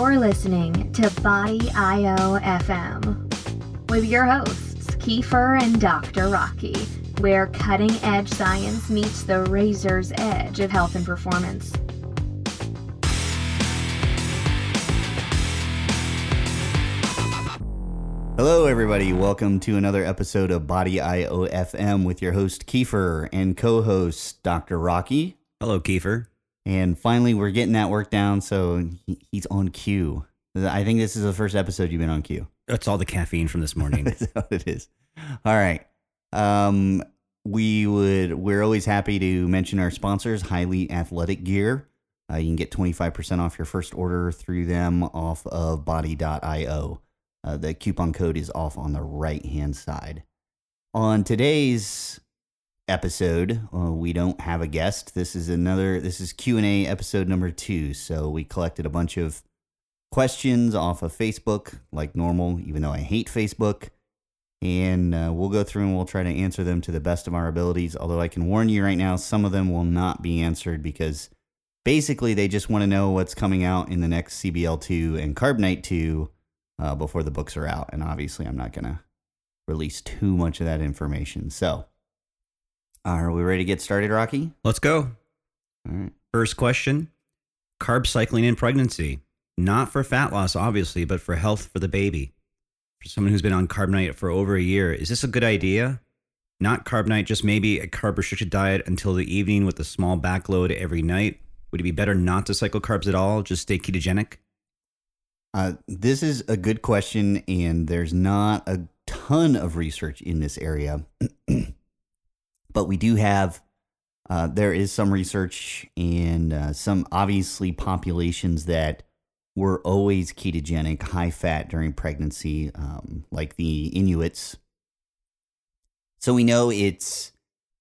You're listening to Body IO FM with your hosts, Kiefer and Dr. Rocky, where cutting edge science meets the razor's edge of health and performance. Hello, everybody. Welcome to another episode of Body IO FM with your host, Kiefer, and co host, Dr. Rocky. Hello, Kiefer. And finally, we're getting that work down, so he- he's on cue. I think this is the first episode you've been on cue. That's all the caffeine from this morning. That's what it is. All right. Um, we would. We're always happy to mention our sponsors, Hylete Athletic Gear. Uh, you can get twenty five percent off your first order through them off of Body.io. Uh, the coupon code is off on the right hand side. On today's episode, uh, we don't have a guest. This is another. This is Q and A episode number two. So we collected a bunch of questions off of Facebook, like normal. Even though I hate Facebook and uh, we'll go through and we'll try to answer them to the best of our abilities. Although I can warn you right now, some of them will not be answered because basically they just want to know what's coming out in the next CBL2 and Carb Nite 2 uh, before the books are out. And obviously, I'm not going to release too much of that information. So, are we ready to get started, Rocky? Let's go. All right. First question Carb cycling in pregnancy. Not for fat loss, obviously, but for health for the baby. For someone who's been on Carb Nite for over a year, is this a good idea? Not Carb Nite, just maybe a carb restricted diet until the evening with a small backload every night. Would it be better not to cycle carbs at all? Just stay ketogenic? Uh, this is a good question, and there's not a ton of research in this area, but we do have. Uh, there is some research and uh, some obviously populations that were always ketogenic, high fat during pregnancy, um, like the Inuits. So we know it's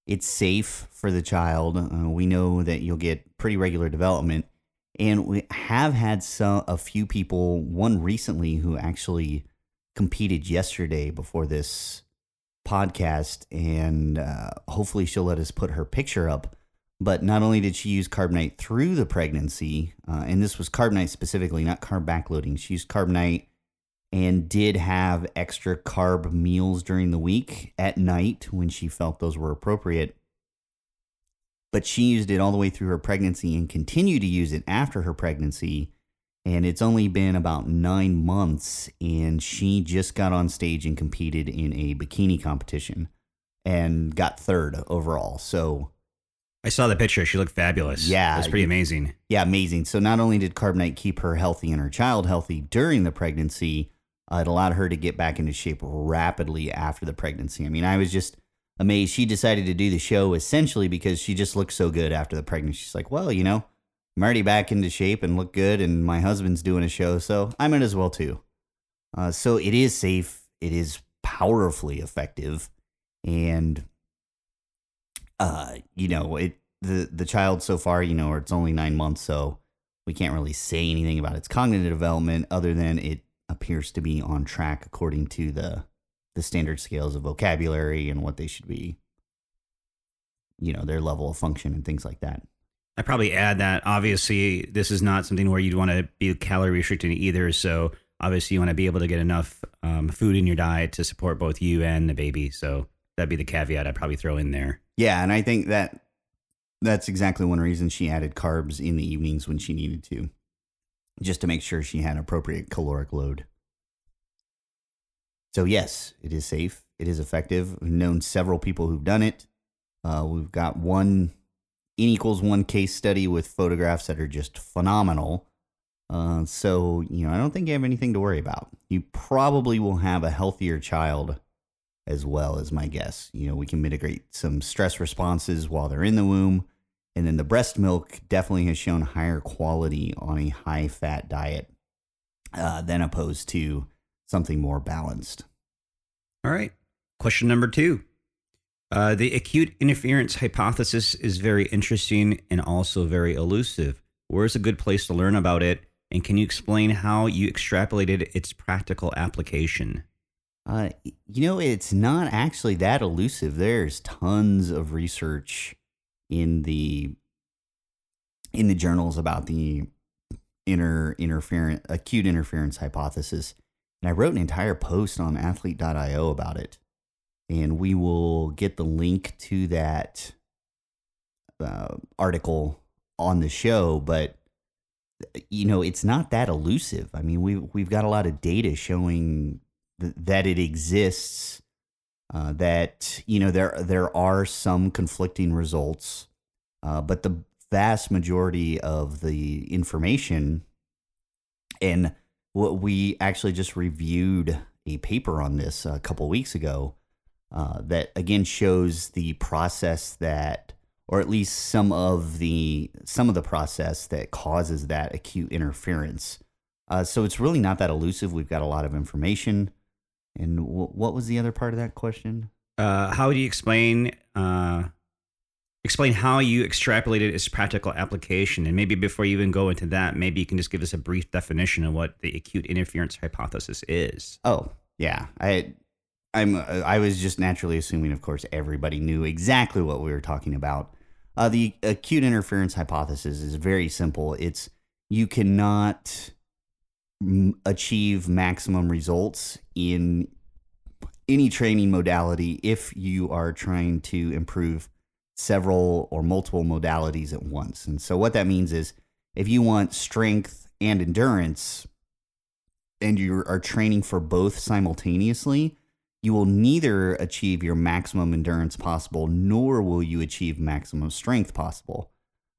it's safe for the child. Uh, we know that you'll get pretty regular development and we have had some a few people one recently who actually competed yesterday before this podcast and uh, hopefully she'll let us put her picture up but not only did she use Carb Nite through the pregnancy uh, and this was Carb Nite specifically not carb backloading she used Carb Nite and did have extra carb meals during the week at night when she felt those were appropriate but she used it all the way through her pregnancy and continued to use it after her pregnancy. And it's only been about nine months, and she just got on stage and competed in a bikini competition and got third overall. So, I saw the picture. She looked fabulous. Yeah. That's pretty amazing. yeah, amazing. So, not only did Carb Nite keep her healthy and her child healthy during the pregnancy, uh, it allowed her to get back into shape rapidly after the pregnancy. I mean, I was just amazed. She decided to do the show essentially because she just looked so good after the pregnancy. She's like, well, you know, I'm already back into shape and look good, and my husband's doing a show, so I might as well too. Uh, so it is safe. It is powerfully effective, and uh, you know, it the the child so far, you know, it's only nine months, so we can't really say anything about its cognitive development other than it appears to be on track according to the the standard scales of vocabulary and what they should be you know their level of function and things like that I probably add that obviously this is not something where you'd want to be calorie restricted either. So obviously you want to be able to get enough um, food in your diet to support both you and the baby. So that'd be the caveat I'd probably throw in there. yeah and i think that that's exactly one reason she added carbs in the evenings when she needed to just to make sure she had appropriate caloric load so yes it is safe it is effective we've known several people who've done it uh, we've got one n equals one case study with photographs that are just phenomenal uh, so you know i don't think you have anything to worry about you probably will have a healthier child as well as my guess. You know, we can mitigate some stress responses while they're in the womb. And then the breast milk definitely has shown higher quality on a high fat diet uh, than opposed to something more balanced. All right. Question number two. Uh, the acute interference hypothesis is very interesting and also very elusive. Where's a good place to learn about it? And can you explain how you extrapolated its practical application? Uh, you know, it's not actually that elusive. There's tons of research in the in the journals about the inter interference acute interference hypothesis, and I wrote an entire post on athlete.io about it. And we will get the link to that uh, article on the show, but you know, it's not that elusive. I mean, we we've got a lot of data showing th- that it exists. Uh, that you know there there are some conflicting results, uh, but the vast majority of the information, and what we actually just reviewed a paper on this a couple weeks ago, uh, that again shows the process that or at least some of the some of the process that causes that acute interference. Uh, so it's really not that elusive. We've got a lot of information. And w- what was the other part of that question? Uh, how do you explain uh, explain how you extrapolated its practical application? And maybe before you even go into that, maybe you can just give us a brief definition of what the acute interference hypothesis is. Oh yeah, I I'm I was just naturally assuming, of course, everybody knew exactly what we were talking about. Uh, the acute interference hypothesis is very simple. It's you cannot m- achieve maximum results in any training modality if you are trying to improve several or multiple modalities at once. And so, what that means is if you want strength and endurance and you are training for both simultaneously, you will neither achieve your maximum endurance possible nor will you achieve maximum strength possible.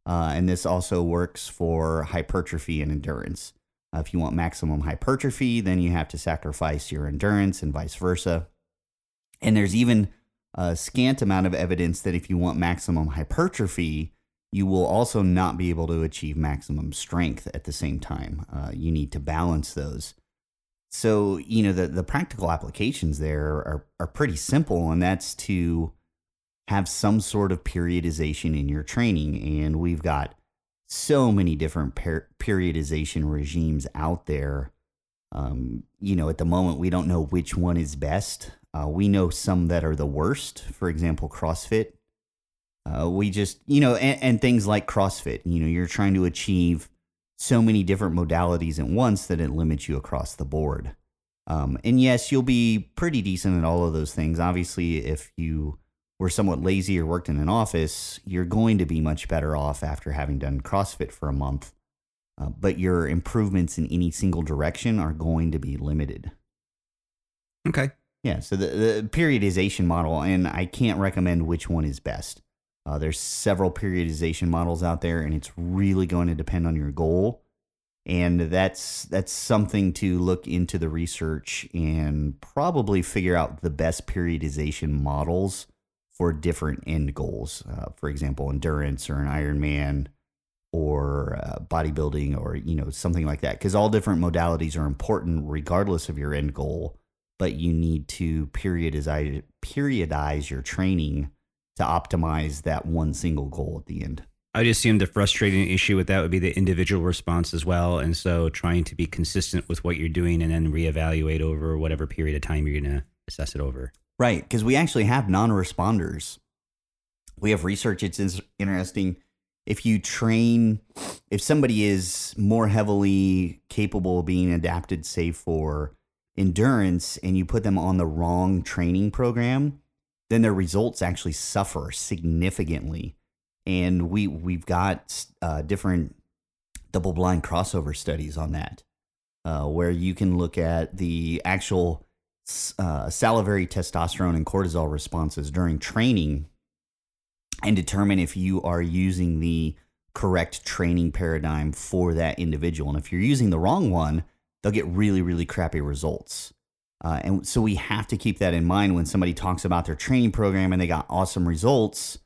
Uh, and this also works for hypertrophy and endurance. Uh, if you want maximum hypertrophy, then you have to sacrifice your endurance and vice versa. And there's even a scant amount of evidence that if you want maximum hypertrophy, you will also not be able to achieve maximum strength at the same time. Uh, you need to balance those. So, you know, the, the practical applications there are, are pretty simple, and that's to have some sort of periodization in your training. And we've got so many different per- periodization regimes out there. Um, you know, at the moment, we don't know which one is best. Uh, we know some that are the worst. For example, CrossFit. Uh, we just, you know, and, and things like CrossFit, you know, you're trying to achieve so many different modalities at once that it limits you across the board. Um, and yes, you'll be pretty decent at all of those things. Obviously, if you were somewhat lazy or worked in an office, you're going to be much better off after having done CrossFit for a month. Uh, but your improvements in any single direction are going to be limited. Okay. Yeah. So the, the periodization model, and I can't recommend which one is best. Uh, there's several periodization models out there, and it's really going to depend on your goal. And that's that's something to look into the research and probably figure out the best periodization models for different end goals. Uh, for example, endurance or an Ironman or uh, bodybuilding or you know something like that. Because all different modalities are important regardless of your end goal, but you need to periodize periodize your training to optimize that one single goal at the end. I'd assume the frustrating issue with that would be the individual response as well. And so trying to be consistent with what you're doing and then reevaluate over whatever period of time you're going to assess it over. Right. Because we actually have non responders. We have research. It's interesting. If you train, if somebody is more heavily capable of being adapted, say for endurance, and you put them on the wrong training program, then their results actually suffer significantly. And we we've got uh, different double blind crossover studies on that, uh, where you can look at the actual uh, salivary testosterone and cortisol responses during training and determine if you are using the correct training paradigm for that individual. And if you're using the wrong one, they'll get really, really crappy results. Uh, and so we have to keep that in mind when somebody talks about their training program and they got awesome results.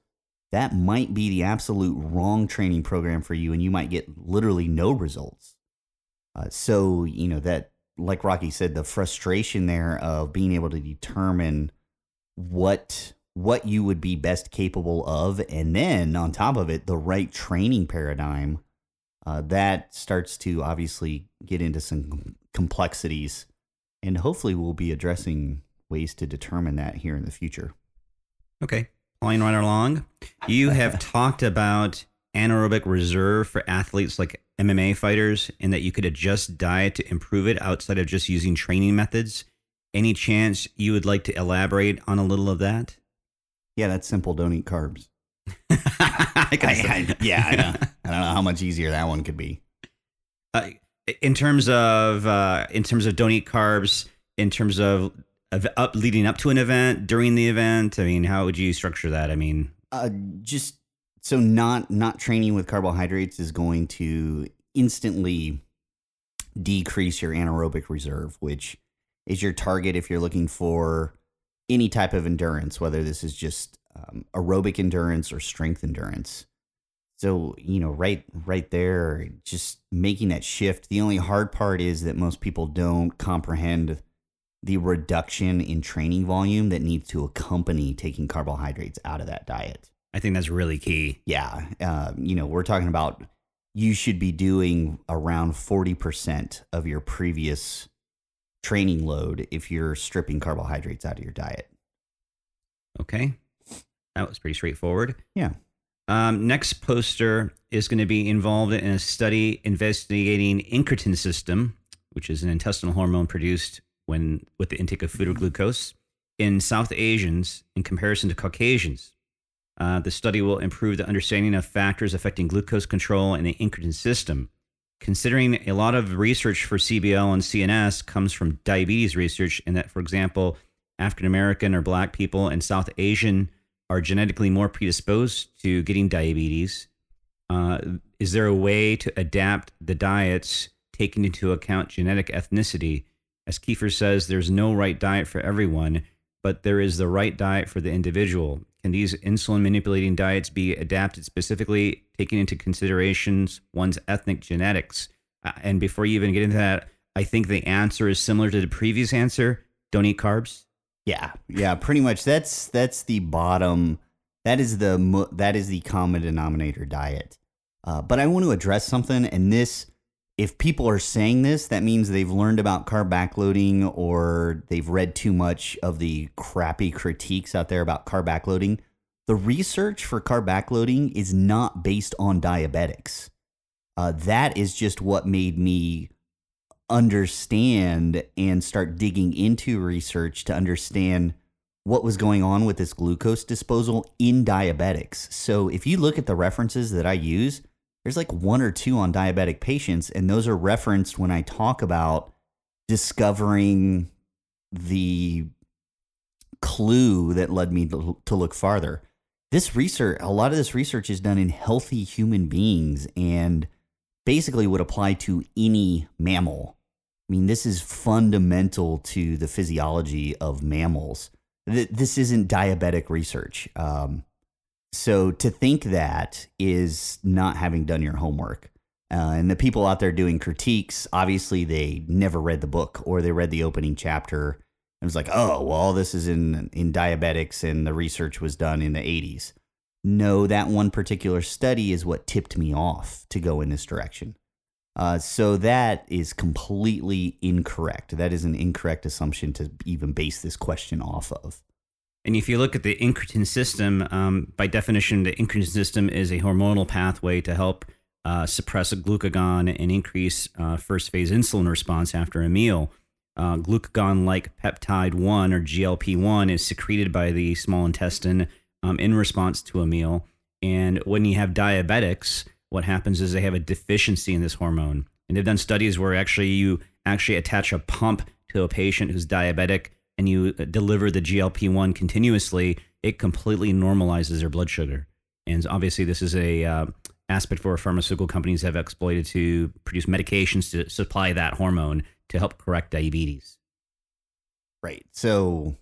That might be the absolute wrong training program for you, and you might get literally no results. Uh, so, you know, that, like Rocky said, the frustration there of being able to determine what what you would be best capable of and then on top of it the right training paradigm uh, that starts to obviously get into some complexities and hopefully we'll be addressing ways to determine that here in the future. Okay. Following right along, you have talked about anaerobic reserve for athletes like MMA fighters and that you could adjust diet to improve it outside of just using training methods. Any chance you would like to elaborate on a little of that? Yeah, that's simple. Don't eat carbs. I I- I- yeah, I know. I don't know how much easier that one could be. Uh, in terms of uh, in terms of don't eat carbs, in terms of, of up leading up to an event, during the event, I mean, how would you structure that? I mean, Uh, just so not not training with carbohydrates is going to instantly decrease your anaerobic reserve, which is your target if you're looking for any type of endurance, whether this is just um, aerobic endurance or strength endurance. So you know, right right there, just making that shift. The only hard part is that most people don't comprehend the reduction in training volume that needs to accompany taking carbohydrates out of that diet. I think that's really key. Yeah, uh, you know, we're talking about you should be doing around 40% of your previous training load if you're stripping carbohydrates out of your diet. Okay, that was pretty straightforward. Yeah. Um, next poster is going to be involved in a study investigating incretin system, which is an intestinal hormone produced when with the intake of food or glucose in South Asians in comparison to Caucasians. Uh, the study will improve the understanding of factors affecting glucose control in the incretin system. Considering a lot of research for CBL and CNS comes from diabetes research, and that, for example, African American or Black people and South Asian are genetically more predisposed to getting diabetes. Uh, is there a way to adapt the diets taking into account genetic ethnicity? As Kiefer says, there's no right diet for everyone, but there is the right diet for the individual. Can these insulin manipulating diets be adapted specifically, taking into considerations one's ethnic genetics? Uh, and before you even get into that, I think the answer is similar to the previous answer don't eat carbs. Yeah, yeah, pretty much. That's that's the bottom. That is the that is the common denominator diet. Uh, but I want to address something, and this, if people are saying this, that means they've learned about carb backloading or they've read too much of the crappy critiques out there about carb backloading. The research for carb backloading is not based on diabetics. Uh, that is just what made me understand and start digging into research to understand what was going on with this glucose disposal in diabetics. So if you look at the references that I use, there's like one or two on diabetic patients, and those are referenced when I talk about discovering the clue that led me to, look farther. This research, a lot of this research is done in healthy human beings and basically would apply to any mammal. I mean, this is fundamental to the physiology of mammals. This isn't diabetic research. Um, so to think that is not having done your homework. Uh, and the people out there doing critiques, obviously they never read the book or they read the opening chapter and was like, oh, well, this is in in diabetics and the research was done in the 80s. No, that one particular study is what tipped me off to go in this direction. Uh, so that is completely incorrect. That is an incorrect assumption to even base this question off of. And if you look at the incretin system, um, by definition, the incretin system is a hormonal pathway to help uh, suppress glucagon and increase uh, first phase insulin response after a meal. Uh, glucagon like peptide 1 or GLP 1 is secreted by the small intestine um, in response to a meal. And when you have diabetics, what happens is they have a deficiency in this hormone. And they've done studies where actually you actually attach a pump to a patient who's diabetic and you deliver the GLP 1 continuously, it completely normalizes their blood sugar. And obviously, this is a uh, aspect where pharmaceutical companies have exploited to produce medications to supply that hormone to help correct diabetes. Right. So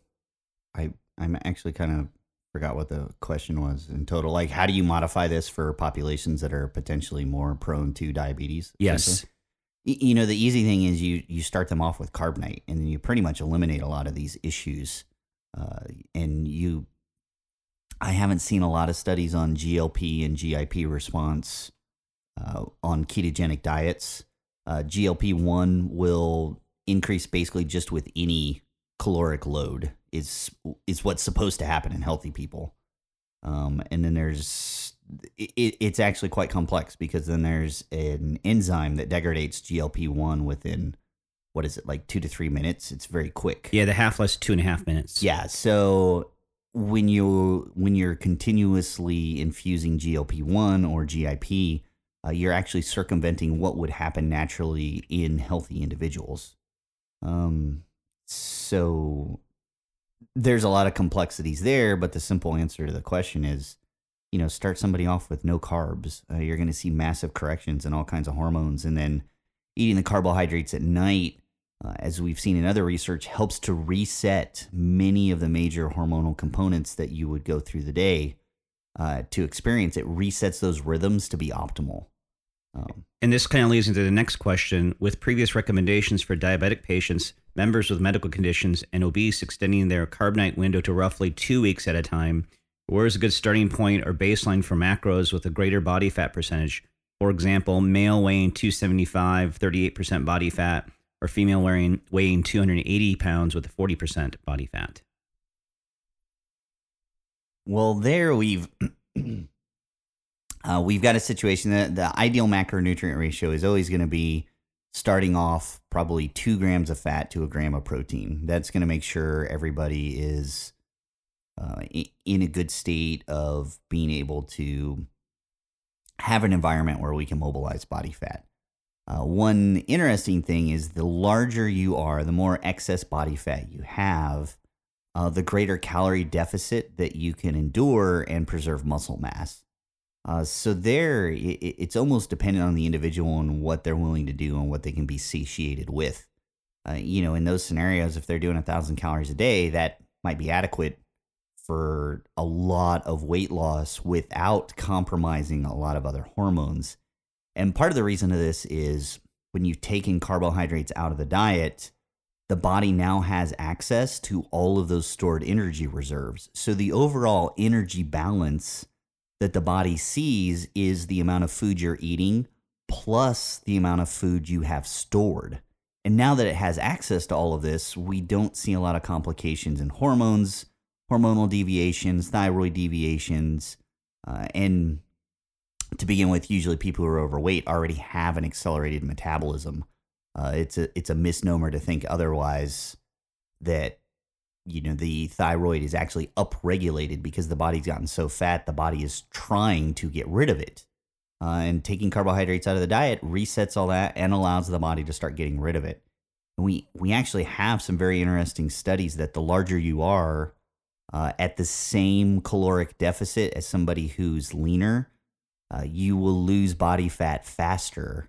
I I'm actually kind of forgot what the question was in total. Like how do you modify this for populations that are potentially more prone to diabetes? Yes. You know, the easy thing is you you start them off with Carb Nite and then you pretty much eliminate a lot of these issues. Uh, and you I haven't seen a lot of studies on GLP and GIP response uh, on ketogenic diets. Uh, GLP one will increase basically just with any caloric load is is what's supposed to happen in healthy people. Um, and then there's it, it's actually quite complex because then there's an enzyme that degrades GLP one within what is it like two to three minutes? It's very quick. Yeah, the half life two and a half minutes. Yeah. So when you when you're continuously infusing GLP one or GIP, uh, you're actually circumventing what would happen naturally in healthy individuals. Um, so there's a lot of complexities there, but the simple answer to the question is, you know, start somebody off with no carbs. Uh, you're going to see massive corrections in all kinds of hormones, and then eating the carbohydrates at night uh, as we've seen in other research, helps to reset many of the major hormonal components that you would go through the day uh, to experience. It resets those rhythms to be optimal. Um, and this kind of leads into the next question. With previous recommendations for diabetic patients, members with medical conditions, and obese extending their carb night window to roughly two weeks at a time, where is a good starting point or baseline for macros with a greater body fat percentage? For example, male weighing 275, 38% body fat, or female weighing, weighing 280 pounds with a 40% body fat? Well, there we've uh, we've got a situation that the ideal macronutrient ratio is always going to be starting off probably two grams of fat to a gram of protein. That's going to make sure everybody is uh, in a good state of being able to have an environment where we can mobilize body fat. Uh, one interesting thing is the larger you are, the more excess body fat you have, uh, the greater calorie deficit that you can endure and preserve muscle mass. Uh, so there, it, it's almost dependent on the individual and what they're willing to do and what they can be satiated with. Uh, you know, in those scenarios, if they're doing a thousand calories a day, that might be adequate for a lot of weight loss without compromising a lot of other hormones. And part of the reason of this is when you've taken carbohydrates out of the diet, the body now has access to all of those stored energy reserves. So the overall energy balance that the body sees is the amount of food you're eating plus the amount of food you have stored. And now that it has access to all of this, we don't see a lot of complications in hormones, hormonal deviations, thyroid deviations, uh, and to begin with, usually people who are overweight already have an accelerated metabolism. Uh, it's a it's a misnomer to think otherwise that you know the thyroid is actually upregulated because the body's gotten so fat the body is trying to get rid of it uh, and taking carbohydrates out of the diet resets all that and allows the body to start getting rid of it and we we actually have some very interesting studies that the larger you are uh, at the same caloric deficit as somebody who's leaner uh, you will lose body fat faster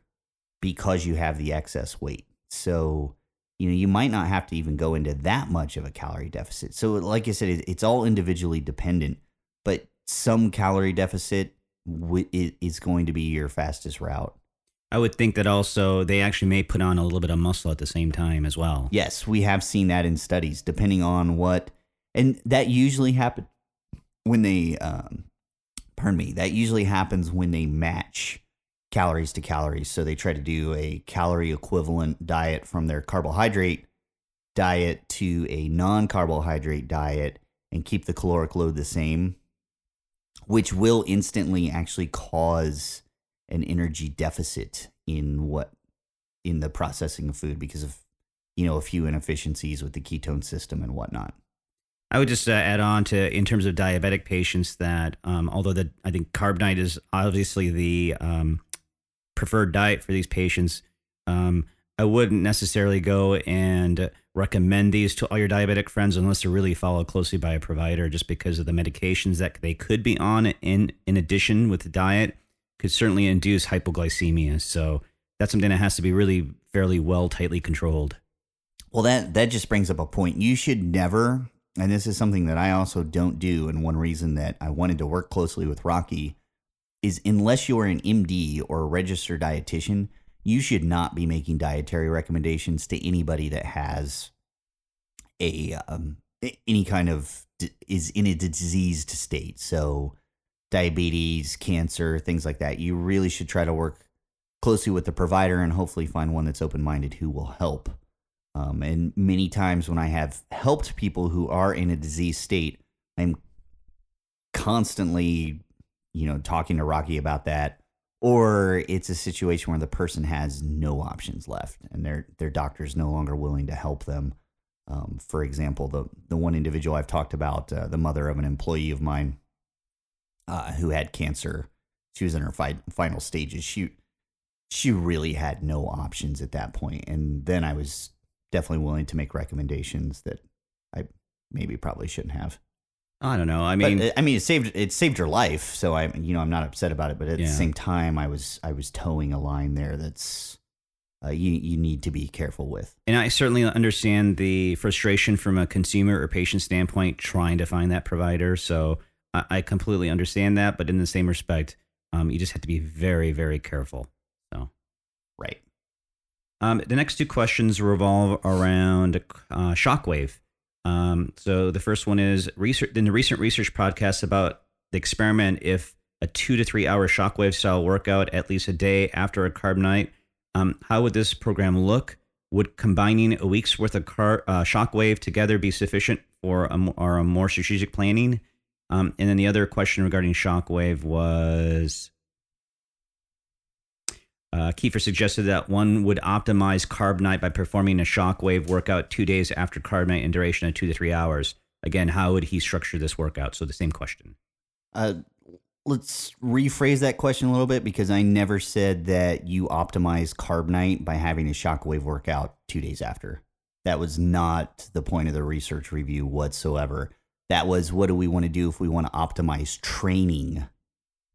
because you have the excess weight. So, you know, you might not have to even go into that much of a calorie deficit. So, like I said, it's all individually dependent, but some calorie deficit is going to be your fastest route. I would think that also they actually may put on a little bit of muscle at the same time as well. Yes, we have seen that in studies, depending on what, and that usually happens when they um, pardon me, that usually happens when they match calories to calories. So they try to do a calorie equivalent diet from their carbohydrate diet to a non carbohydrate diet and keep the caloric load the same, which will instantly actually cause an energy deficit in what in the processing of food because of you know a few inefficiencies with the ketone system and whatnot. I would just uh, add on to in terms of diabetic patients that um, although the I think carb night is obviously the um, preferred diet for these patients, um, I wouldn't necessarily go and recommend these to all your diabetic friends unless they're really followed closely by a provider, just because of the medications that they could be on in in addition with the diet could certainly induce hypoglycemia. So that's something that has to be really fairly well tightly controlled. Well, that that just brings up a point. You should never and this is something that I also don't do. And one reason that I wanted to work closely with Rocky is unless you're an MD or a registered dietitian, you should not be making dietary recommendations to anybody that has a um, any kind of is in a diseased state. So diabetes, cancer, things like that. You really should try to work closely with the provider and hopefully find one that's open minded who will help. Um, and many times when I have helped people who are in a disease state, I'm constantly, you know, talking to Rocky about that, or it's a situation where the person has no options left and their their doctor is no longer willing to help them. Um, for example, the the one individual I've talked about, uh, the mother of an employee of mine uh, who had cancer, she was in her fi- final stages. She she really had no options at that point, and then I was definitely willing to make recommendations that I maybe probably shouldn't have. I don't know. I mean, but, uh, I mean, it saved it saved her life, so I, you know, I'm not upset about it. But at Yeah. the same time, I was I was towing a line there that's uh, you you need to be careful with. and I certainly understand the frustration from a consumer or patient standpoint trying to find that provider. So I, I completely understand that. But in the same respect, um, you just have to be very, very careful. So. Right. Um, the next two questions revolve around uh, shockwave. Um, so the first one is research in the recent research podcast about the experiment if a two to three hour shockwave style workout at least a day after a carb night. Um, how would this program look? Would combining a week's worth of car, uh, shockwave together be sufficient for a, or a more strategic planning? Um, and then the other question regarding shockwave was uh, Kiefer suggested that one would optimize carb night by performing a shockwave workout two days after carb night in duration of two to three hours. Again, how would he structure this workout? So the same question. Uh, let's rephrase that question a little bit because I never said that you optimize carb night by having a shockwave workout two days after. That was not the point of the research review whatsoever. That was what do we want to do if we want to optimize training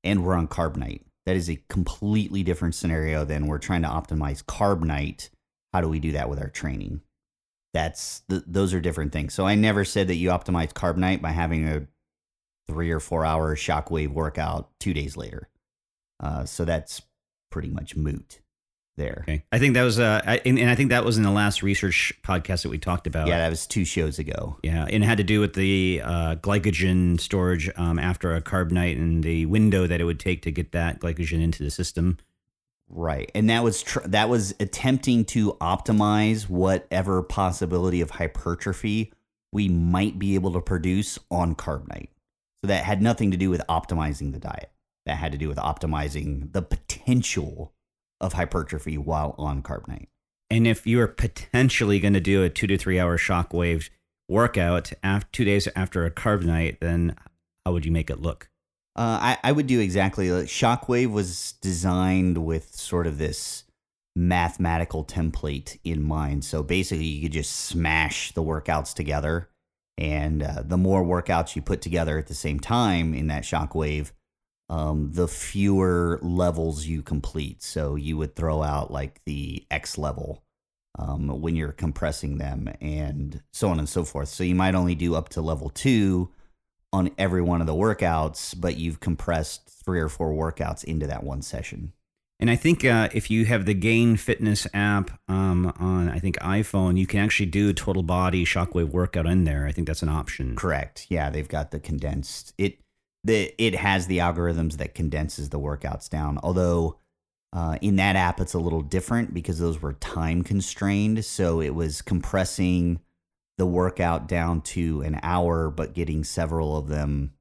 and we're on carb night. That is a completely different scenario than we're trying to optimize carb night. How do we do that with our training? That's th- those are different things. So I never said that you optimize carb night by having a three or four hour shockwave workout two days later. Uh, so that's pretty much moot there. Okay, I think that was uh, I, and, and I think that was in the last research podcast that we talked about. Yeah, that was two shows ago. Yeah, and it had to do with the uh, glycogen storage um, after a carb night and the window that it would take to get that glycogen into the system. Right. And that was tr- that was attempting to optimize whatever possibility of hypertrophy we might be able to produce on carb night. So that had nothing to do with optimizing the diet. That had to do with optimizing the potential of hypertrophy while on carb night. And if you are potentially going to do a two to three hour shockwave workout after two days after a carb night, then how would you make it look? Uh, I, I would do exactly. Shockwave was designed with sort of this mathematical template in mind. So basically, you could just smash the workouts together, and uh, the more workouts you put together at the same time in that Shockwave, um, the fewer levels you complete. So you would throw out like the X level um, when you're compressing them, and so on and so forth. So you might only do up to level two on every one of the workouts, but you've compressed three or four workouts into that one session. And I think uh, if you have the Gain Fitness app um, on, I think iPhone, you can actually do a total body shockwave workout in there. I think that's an option. Correct. Yeah, they've got the condensed. It the it has the algorithms that condenses the workouts down. Although uh, in that app, it's a little different because those were time constrained. So it was compressing the workout down to an hour, but getting several of them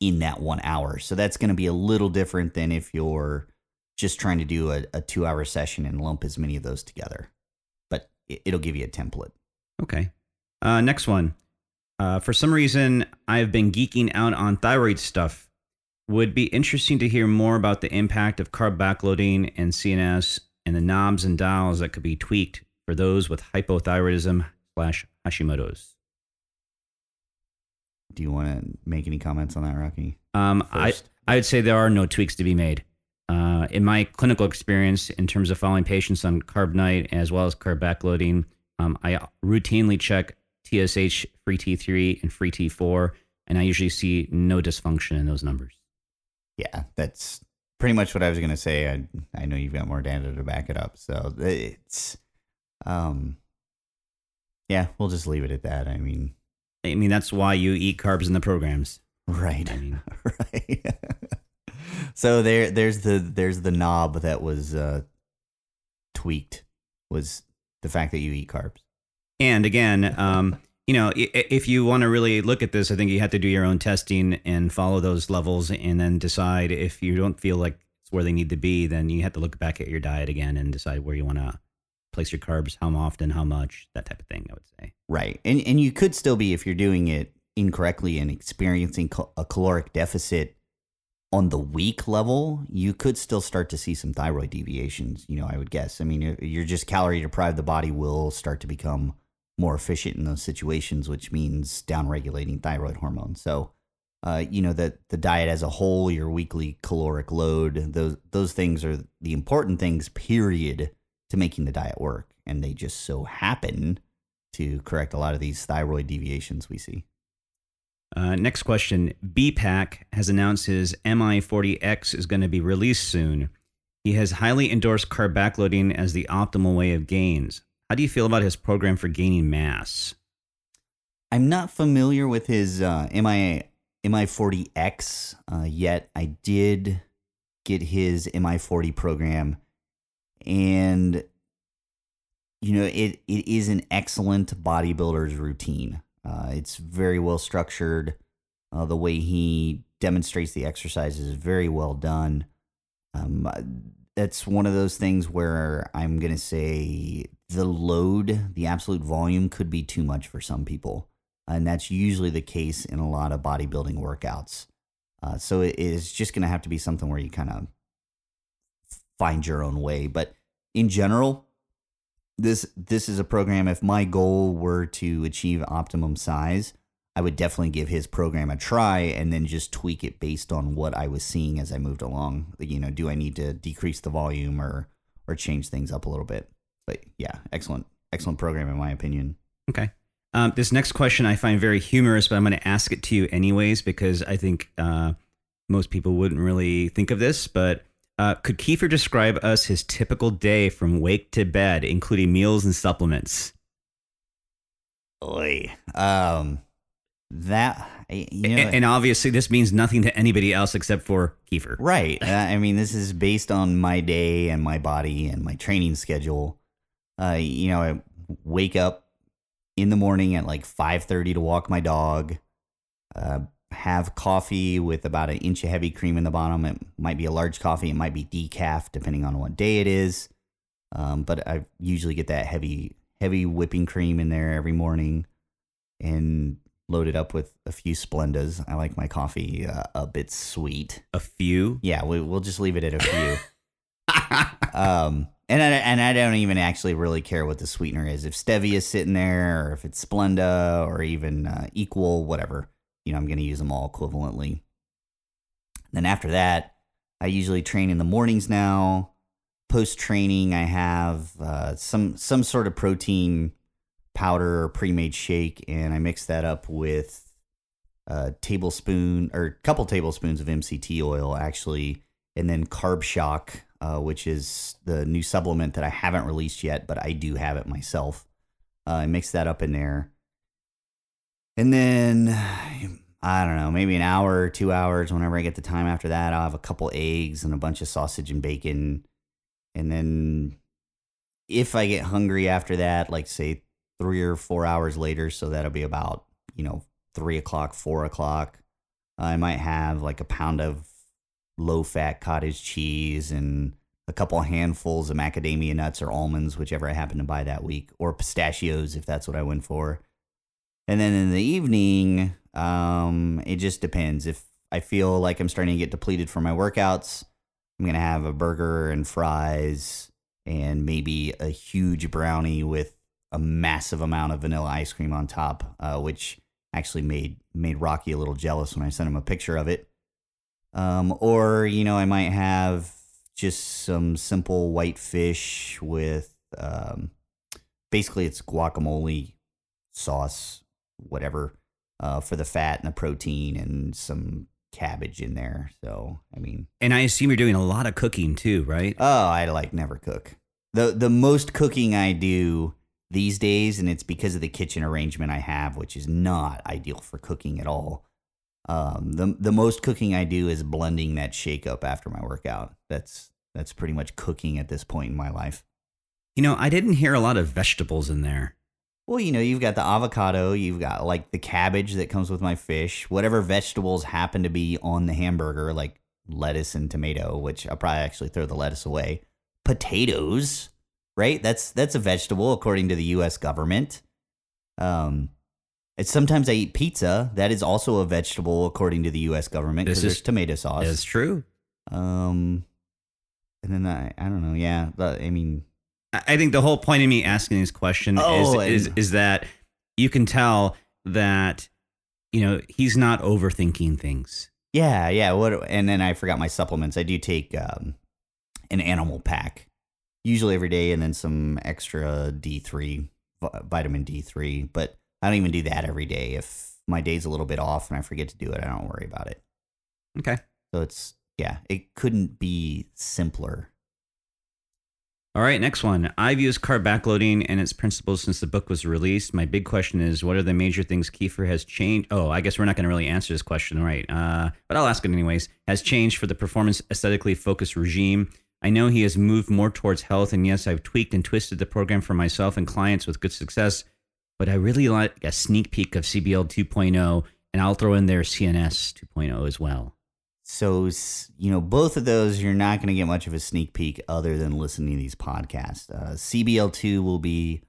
in that one hour. So that's going to be a little different than if you're just trying to do a, a two hour session and lump as many of those together. But it, it'll give you a template. Okay. Uh, next one. Uh, for some reason, I've been geeking out on thyroid stuff. Would be interesting to hear more about the impact of carb backloading and CNS and the knobs and dials that could be tweaked for those with hypothyroidism slash Hashimoto's. Do you want to make any comments on that, Rocky? Um, I I would say there are no tweaks to be made. Uh, in my clinical experience, in terms of following patients on carb night as well as carb backloading, um, I routinely check TSH, free T3, and free T4, and I usually see no dysfunction in those numbers. Yeah, that's pretty much what I was going to say. I I know you've got more data to back it up, so it's um yeah, we'll just leave it at that. I mean, I mean, that's why you eat carbs in the programs. right. I mean, right. so there there's the there's the knob that was uh tweaked was the fact that you eat carbs. And again, um, you know, if you want to really look at this, I think you have to do your own testing and follow those levels, and then decide if you don't feel like it's where they need to be. Then you have to look back at your diet again and decide where you want to place your carbs, how often, how much, that type of thing. I would say. Right. And and you could still be if you're doing it incorrectly and experiencing cal- a caloric deficit on the week level, you could still start to see some thyroid deviations, you know, I would guess. I mean, you're just calorie deprived, the body will start to become more efficient in those situations, which means downregulating thyroid hormone. So, uh, you know, the the diet as a whole, your weekly caloric load, those those things are the important things, period, to making the diet work. And they just so happen to correct a lot of these thyroid deviations we see. Uh, next question. BPak has announced his MI40X is going to be released soon. He has highly endorsed carb backloading as the optimal way of gains. How do you feel about his program for gaining mass? I'm not familiar with his uh, MI MI40X uh, yet. I did get his MI40 program, and you know it it is an excellent bodybuilder's routine. Uh, it's very well structured. Uh, the way he demonstrates the exercises is very well done. Um, that's one of those things where I'm gonna say the load, the absolute volume, could be too much for some people and that's usually the case in a lot of bodybuilding workouts. Uh, so it is just going to have to be something where you kind of find your own way. But in general, this this is a program. If my goal were to achieve optimum size, I would definitely give his program a try and then just tweak it based on what I was seeing as I moved along. You know, do I need to decrease the volume or or change things up a little bit? But yeah, excellent, excellent program in my opinion. Okay. Um, this next question I find very humorous, but I'm going to ask it to you anyways because I think uh, most people wouldn't really think of this. But uh, could Kiefer describe us his typical day from wake to bed, including meals and supplements? Oy. Um, that you know, A- and obviously, this means nothing to anybody else except for Kiefer. right. Uh, I mean, this is based on my day and my body and my training schedule. Uh, you know, I wake up in the morning at like five thirty to walk my dog. Uh, have coffee with about an inch of heavy cream in the bottom. It might be a large coffee. It might be decaf, depending on what day it is. Um, but I usually get that heavy, heavy whipping cream in there every morning, and load it up with a few Splendas. I like my coffee uh, a bit sweet. A few. Yeah, we, we'll just leave it at a few. um, and I, and I don't even actually really care what the sweetener is. If stevia is sitting there, or if it's Splenda, or even uh, equal, whatever. You know, I'm going to use them all equivalently. Then after that, I usually train in the mornings now. Post training, I have uh, some some sort of protein powder or pre-made shake, and I mix that up with a tablespoon or a couple tablespoons of MCT oil, actually, and then Carb Shock, uh, which is the new supplement that I haven't released yet, but I do have it myself. Uh, I mix that up in there, and then I don't know, maybe an hour or two hours. Whenever I get the time after that, I'll have a couple eggs and a bunch of sausage and bacon, and then if I get hungry after that, like say three or four hours later, so that'll be about you know three o'clock, four o'clock. I might have like a pound of low fat cottage cheese and a couple handfuls of macadamia nuts or almonds, whichever I happen to buy that week, or pistachios if that's what I went for. And then in the evening, um, it just depends. If I feel like I'm starting to get depleted from my workouts, I'm gonna have a burger and fries and maybe a huge brownie with a massive amount of vanilla ice cream on top, uh, which actually made made Rocky a little jealous when I sent him a picture of it. Um, or you know, I might have just some simple white fish with um, basically it's guacamole sauce, whatever, uh, for the fat and the protein, and some cabbage in there. So I mean, And I assume you're doing a lot of cooking too, right? Oh, I like never cook. The the most cooking I do these days, and it's because of the kitchen arrangement I have, which is not ideal for cooking at all. Um, the the most cooking I do is blending that shake up after my workout. That's that's pretty much cooking at this point in my life. You know, I didn't hear a lot of vegetables in there. Well, you know, you've got the avocado, you've got like the cabbage that comes with my fish, whatever vegetables happen to be on the hamburger, like lettuce and tomato, which I'll probably actually throw the lettuce away. Potatoes, right? That's that's a vegetable according to the US government. Um it's sometimes I eat pizza. That is also a vegetable according to the US government because there's tomato sauce. That's true. Um and then I I don't know, yeah, but I mean I I think the whole point of me asking this question Oh, is, is is that you can tell that you know he's not overthinking things. Yeah, yeah. What? And then I forgot my supplements. I do take um, an Animal Pak, usually every day, and then some extra D three, vitamin D three. But I don't even do that every day. If my day's a little bit off and I forget to do it, I don't worry about it. Okay. So it's yeah, it couldn't be simpler. All right, next one. I've used carb backloading and its principles since the book was released. My big question is, what are the major things Kiefer has changed? Oh, I guess we're not going to really answer this question, right? Uh, but I'll ask it anyways. Has changed for the performance aesthetically focused regime. I know he has moved more towards health, and yes, I've tweaked and twisted the program for myself and clients with good success. But I really like a sneak peek of CBL 2.0, and I'll throw in there CNS 2.0 as well. So you know, both of those you're not going to get much of a sneak peek other than listening to these podcasts. Uh, CBL two will be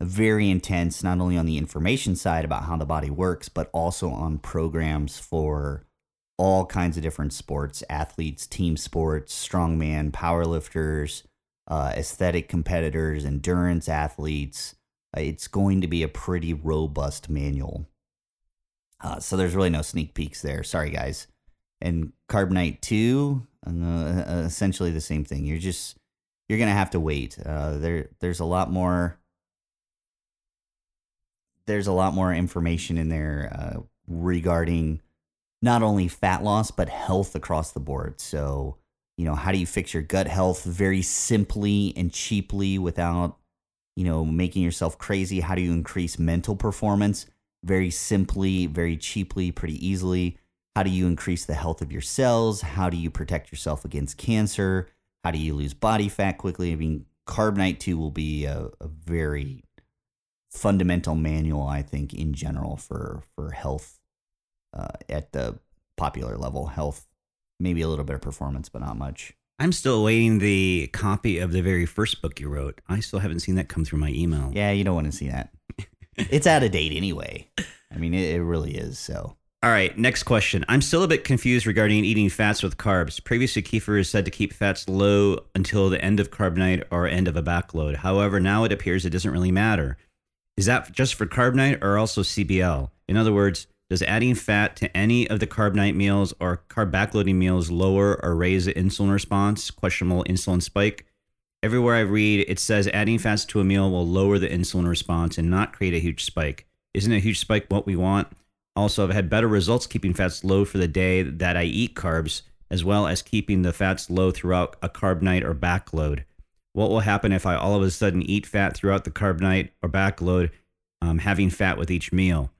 very intense, not only on the information side about how the body works, but also on programs for all kinds of different sports, athletes, team sports, strongman, powerlifters, uh, aesthetic competitors, endurance athletes. Uh, it's going to be a pretty robust manual. Uh, so there's really no sneak peeks there. Sorry, guys and Carb Nite 2, uh, uh, essentially the same thing. You're just you're gonna have to wait. Uh, there there's a lot more there's a lot more information in there uh, regarding not only fat loss but health across the board. So you know how do you fix your gut health very simply and cheaply without you know making yourself crazy? How do you increase mental performance very simply, very cheaply, pretty easily? How do you increase the health of your cells? How do you protect yourself against cancer? How do you lose body fat quickly? I mean, Carb Nite 2 will be a, a very fundamental manual, I think, in general for, for health uh, at the popular level. Health, maybe a little bit of performance, but not much. I'm still awaiting the copy of the very first book you wrote. I still haven't seen that come through my email. Yeah, you don't want to see that. it's out of date anyway. I mean, it, it really is. So. All right, next question. I'm still a bit confused regarding eating fats with carbs. Previously, Kiefer is said to keep fats low until the end of Carb Nite or end of a backload. However, now it appears it doesn't really matter. Is that just for Carb Nite or also CBL? In other words, does adding fat to any of the Carb Nite meals or carb backloading meals lower or raise the insulin response? Questionable insulin spike. Everywhere I read, it says adding fats to a meal will lower the insulin response and not create a huge spike. Isn't a huge spike what we want? Also, I've had better results keeping fats low for the day that I eat carbs, as well as keeping the fats low throughout a Carb Nite or backload. What will happen if I all of a sudden eat fat throughout the Carb Nite or backload, um, having fat with each meal?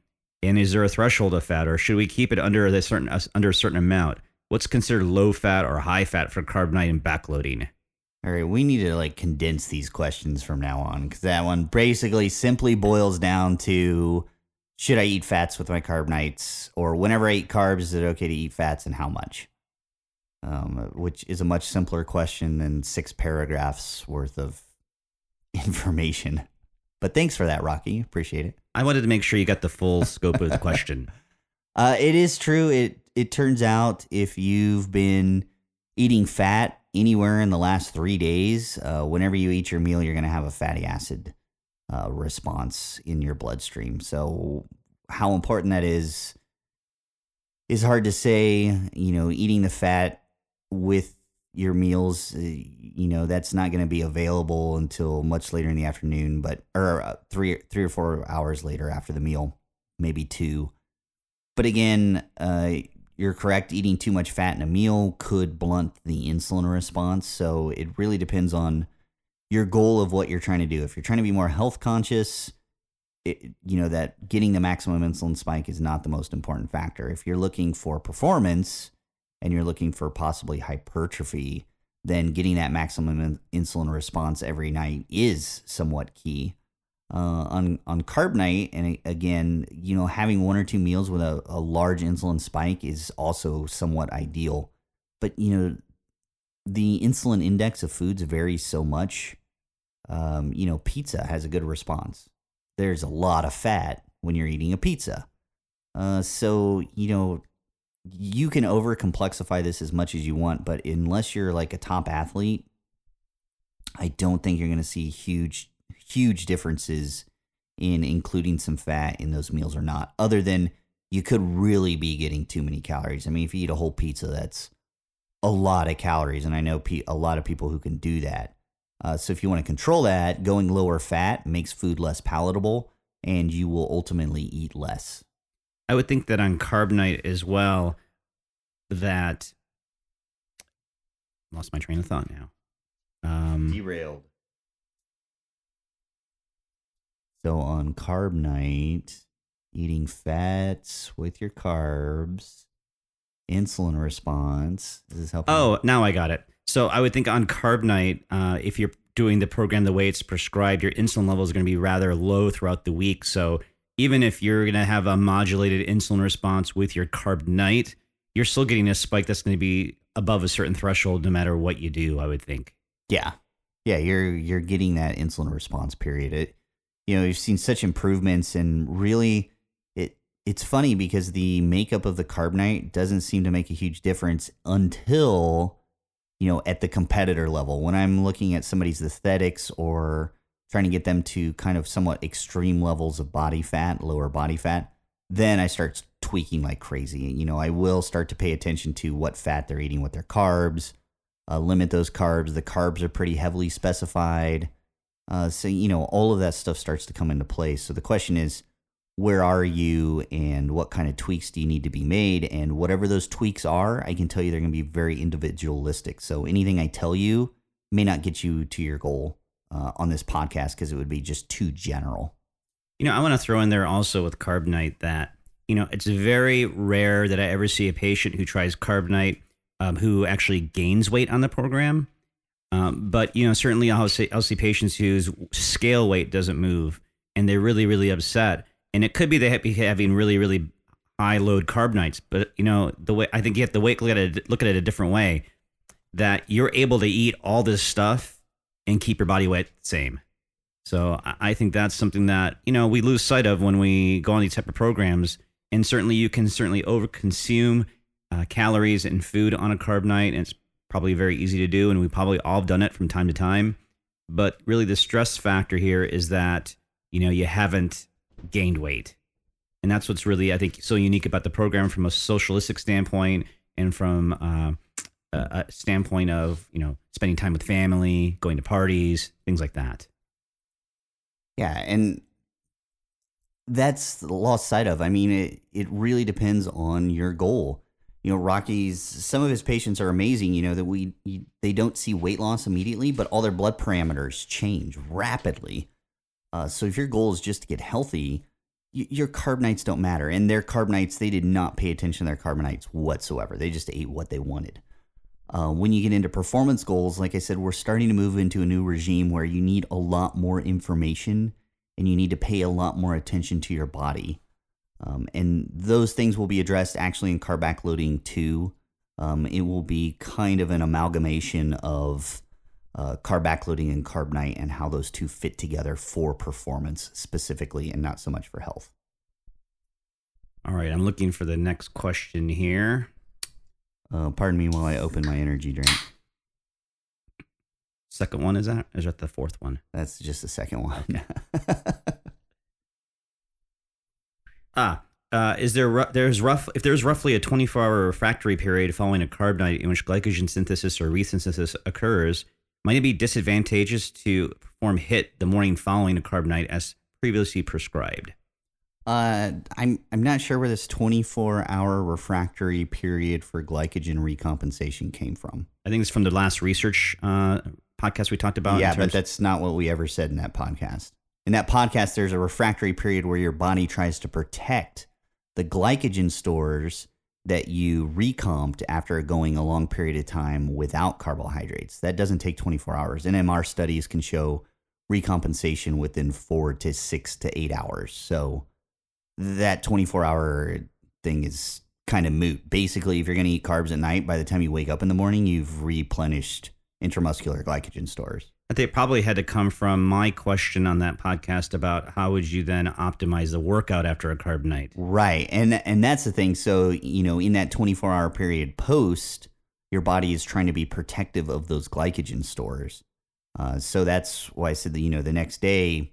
And is there a threshold of fat, or should we keep it under a certain uh, under a certain amount? What's considered low fat or high fat for Carb Nite and backloading? All right, we need to like condense these questions from now on because that one basically simply boils down to should I eat fats with my Carb Nites or whenever I eat carbs, is it okay to eat fats and how much? Um, which is a much simpler question than six paragraphs worth of information. But thanks for that, Rocky. Appreciate it. I wanted to make sure you got the full scope of the question. Uh, it is true. It it turns out if you've been eating fat anywhere in the last three days, uh, whenever you eat your meal, you're going to have a fatty acid uh, response in your bloodstream. So how important that is is hard to say. You know, eating the fat with your meals, uh, you know, that's not going to be available until much later in the afternoon, but or uh, three three or four hours later after the meal, maybe two. But again, uh, you're correct. Eating too much fat in a meal could blunt the insulin response. So it really depends on your goal of what you're trying to do. If you're trying to be more health conscious, it, you know that getting the maximum insulin spike is not the most important factor. If you're looking for performance and you're looking for possibly hypertrophy, then getting that maximum in- insulin response every night is somewhat key. Uh, on on Carb Nite, and again, you know, having one or two meals with a, a large insulin spike is also somewhat ideal. But you know, the insulin index of foods varies so much. Um, you know, pizza has a good response. There's a lot of fat when you're eating a pizza. Uh, so you know, you can over complexify this as much as you want, but unless you're like a top athlete, I don't think you're going to see huge huge differences in including some fat in those meals or not, other than you could really be getting too many calories. I mean, if you eat a whole pizza, that's a lot of calories, and I know a lot of people who can do that. Uh, so if you want to control that, going lower fat makes food less palatable, and you will ultimately eat less. I would think that on Carb Nite as well, that lost my train of thought now. Um, Derailed. So on Carb Nite, eating fats with your carbs, insulin response. This is helping. Oh, now I got it. So I would think on Carb Nite, uh, if you're doing the program the way it's prescribed, your insulin level is going to be rather low throughout the week. So even if you're going to have a modulated insulin response with your Carb Nite, you're still getting a spike that's going to be above a certain threshold no matter what you do, I would think. Yeah. Yeah, you're you're getting that insulin response period. It you know, you've seen such improvements and really it it's funny because the makeup of the Carb Nite doesn't seem to make a huge difference until you know, at the competitor level. When I'm looking at somebody's aesthetics or trying to get them to kind of somewhat extreme levels of body fat, lower body fat, then I start tweaking like crazy. You know, I will start to pay attention to what fat they're eating, what their carbs, uh, limit those carbs. The carbs are pretty heavily specified. Uh, so, you know, all of that stuff starts to come into place. So the question is, where are you and what kind of tweaks do you need to be made? And whatever those tweaks are, I can tell you they're going to be very individualistic. So anything I tell you may not get you to your goal uh, on this podcast because it would be just too general. You know, I want to throw in there also with Carb Nite that, you know, it's very rare that I ever see a patient who tries Carb Nite um, who actually gains weight on the program. Um, but, you know, certainly I'll see, I'll see patients whose scale weight doesn't move and they're really, really upset. And it could be they be having really, really high load Carb Nites. But, you know, the way I think you have to wait, look at it, look at it a different way that you're able to eat all this stuff and keep your body weight same. So I think that's something that you know we lose sight of when we go on these type of programs. And certainly, you can certainly overconsume uh, calories and food on a Carb Nite, and it's probably very easy to do. And we probably all done it from time to time. But really, the stress factor here is that you know you haven't gained weight, and that's what's really I think so unique about the program from a socialistic standpoint and from uh, a standpoint of you know spending time with family, going to parties, things like that. Yeah, and that's lost sight of. I mean, it it really depends on your goal. You know, Rocky's some of his patients are amazing. You know that we they don't see weight loss immediately, but all their blood parameters change rapidly. Uh, so if your goal is just to get healthy, your Carb Nites don't matter. And their Carb Nites, they did not pay attention to their Carb Nites whatsoever. They just ate what they wanted. Uh, when you get into performance goals, like I said, we're starting to move into a new regime where you need a lot more information and you need to pay a lot more attention to your body. Um, and those things will be addressed actually in carb backloading too. Um, it will be kind of an amalgamation of uh, carb backloading and Carb Nite and how those two fit together for performance specifically and not so much for health. All right, I'm looking for the next question here. Uh, pardon me while I open my energy drink. Second one is that? Is that the fourth one? That's just the second one. ah, uh, is there there's rough if there's roughly a 24 hour refractory period following a Carb Nite in which glycogen synthesis or resynthesis occurs, might it be disadvantageous to perform HIT the morning following a Carb Nite as previously prescribed? Uh, I'm I'm not sure where this 24 hour refractory period for glycogen recompensation came from. I think it's from the last research uh, podcast we talked about. Yeah, but that's not what we ever said in that podcast. In that podcast, there's a refractory period where your body tries to protect the glycogen stores that you recomped after going a long period of time without carbohydrates. That doesn't take 24 hours. NMR studies can show recompensation within four to six to eight hours. So that 24 hour thing is kind of moot. Basically, if you're going to eat carbs at night, by the time you wake up in the morning, you've replenished intramuscular glycogen stores. I think it probably had to come from my question on that podcast about how would you then optimize the workout after a Carb Nite. Right. And and that's the thing. So, you know, in that 24-hour period post, your body is trying to be protective of those glycogen stores. Uh, so that's why I said that, you know, the next day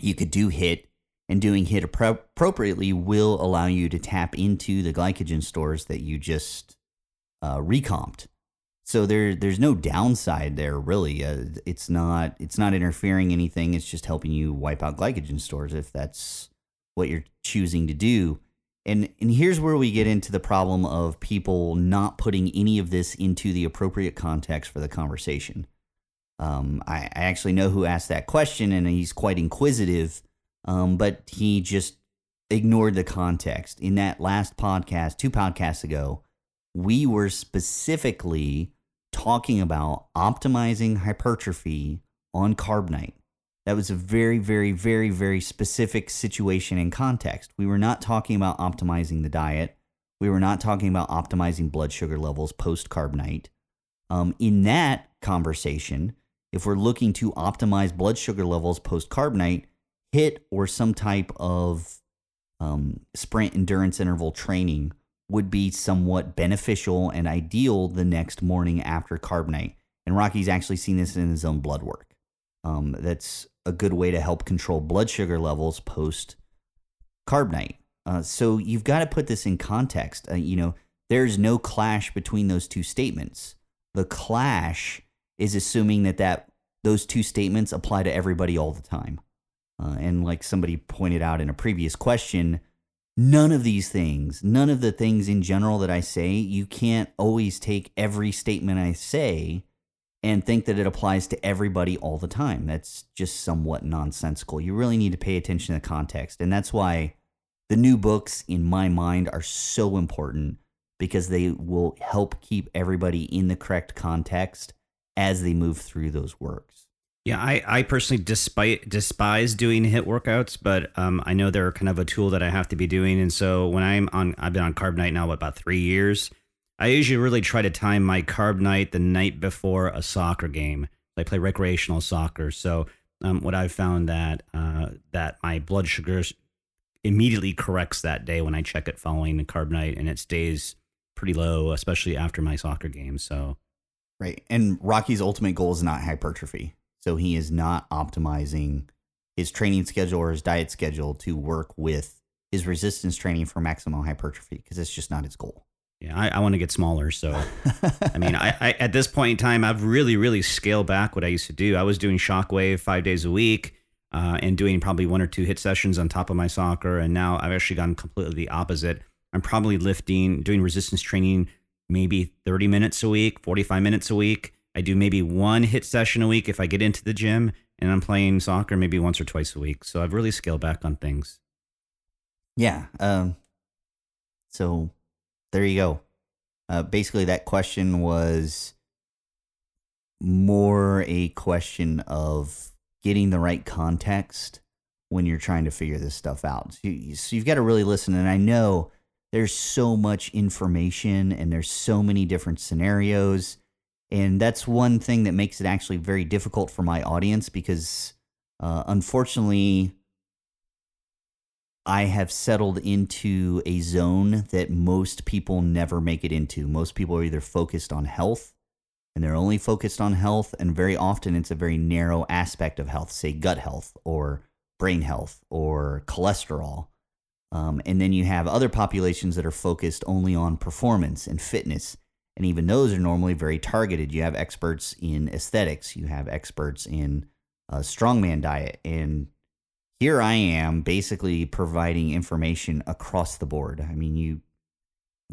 you could do HIT and doing appro- appropriately will allow you to tap into the glycogen stores that you just uh, recomped. So there, there's no downside there really. Uh, it's not, it's not interfering anything. It's just helping you wipe out glycogen stores if that's what you're choosing to do. And and here's where we get into the problem of people not putting any of this into the appropriate context for the conversation. Um, I, I actually know who asked that question, and he's quite inquisitive, um, but he just ignored the context. In that last podcast, two podcasts ago, we were specifically talking about optimizing hypertrophy on Carb Nite. That was a very, very, very, very specific situation and context. We were not talking about optimizing the diet. We were not talking about optimizing blood sugar levels post Carb Nite. Um, in that conversation, if we're looking to optimize blood sugar levels post Carb Nite, HIT or some type of um, sprint endurance interval training would be somewhat beneficial and ideal the next morning after Carb Nite. And Rocky's actually seen this in his own blood work. Um, that's a good way to help control blood sugar levels post Carb Nite. Uh, so you've got to put this in context. Uh, you know, there's no clash between those two statements. The clash is assuming that that those two statements apply to everybody all the time. Uh, and like somebody pointed out in a previous question, none of these things, none of the things in general that I say, you can't always take every statement I say and think that it applies to everybody all the time. That's just somewhat nonsensical. You really need to pay attention to the context. And that's why the new books, in my mind, are so important because they will help keep everybody in the correct context as they move through those works. Yeah, I, I personally despise despise doing HIT workouts, but um, I know they're kind of a tool that I have to be doing. And so when I'm on, I've been on Carb Nite now what, about three years. I usually really try to time my Carb Nite the night before a soccer game. I play recreational soccer, so um, what I've found that uh, that my blood sugars immediately corrects that day when I check it following the Carb Nite, and it stays pretty low, especially after my soccer game. So, right. And Rocky's ultimate goal is not hypertrophy, so he is not optimizing his training schedule or his diet schedule to work with his resistance training for maximum hypertrophy because it's just not his goal. Yeah, I, I want to get smaller. So, I mean, I, I, at this point in time, I've really, really scaled back what I used to do. I was doing Shockwave five days a week uh, and doing probably one or two HIT sessions on top of my soccer. And now I've actually gone completely the opposite. I'm probably lifting, doing resistance training maybe 30 minutes a week, 45 minutes a week. I do maybe one HIT session a week if I get into the gym, and I'm playing soccer maybe once or twice a week. So I've really scaled back on things. Yeah. Um, so there you go. Uh, basically, that question was more a question of getting the right context when you're trying to figure this stuff out. So, you, so you've got to really listen. And I know there's so much information and there's so many different scenarios. And that's one thing that makes it actually very difficult for my audience because, uh, unfortunately, I have settled into a zone that most people never make it into. Most people are either focused on health and they're only focused on health, and very often it's a very narrow aspect of health, say gut health or brain health or cholesterol. Um, and then you have other populations that are focused only on performance and fitness. And even those are normally very targeted. You have experts in aesthetics, you have experts in uh, strongman diet and here I am basically providing information across the board. I mean, you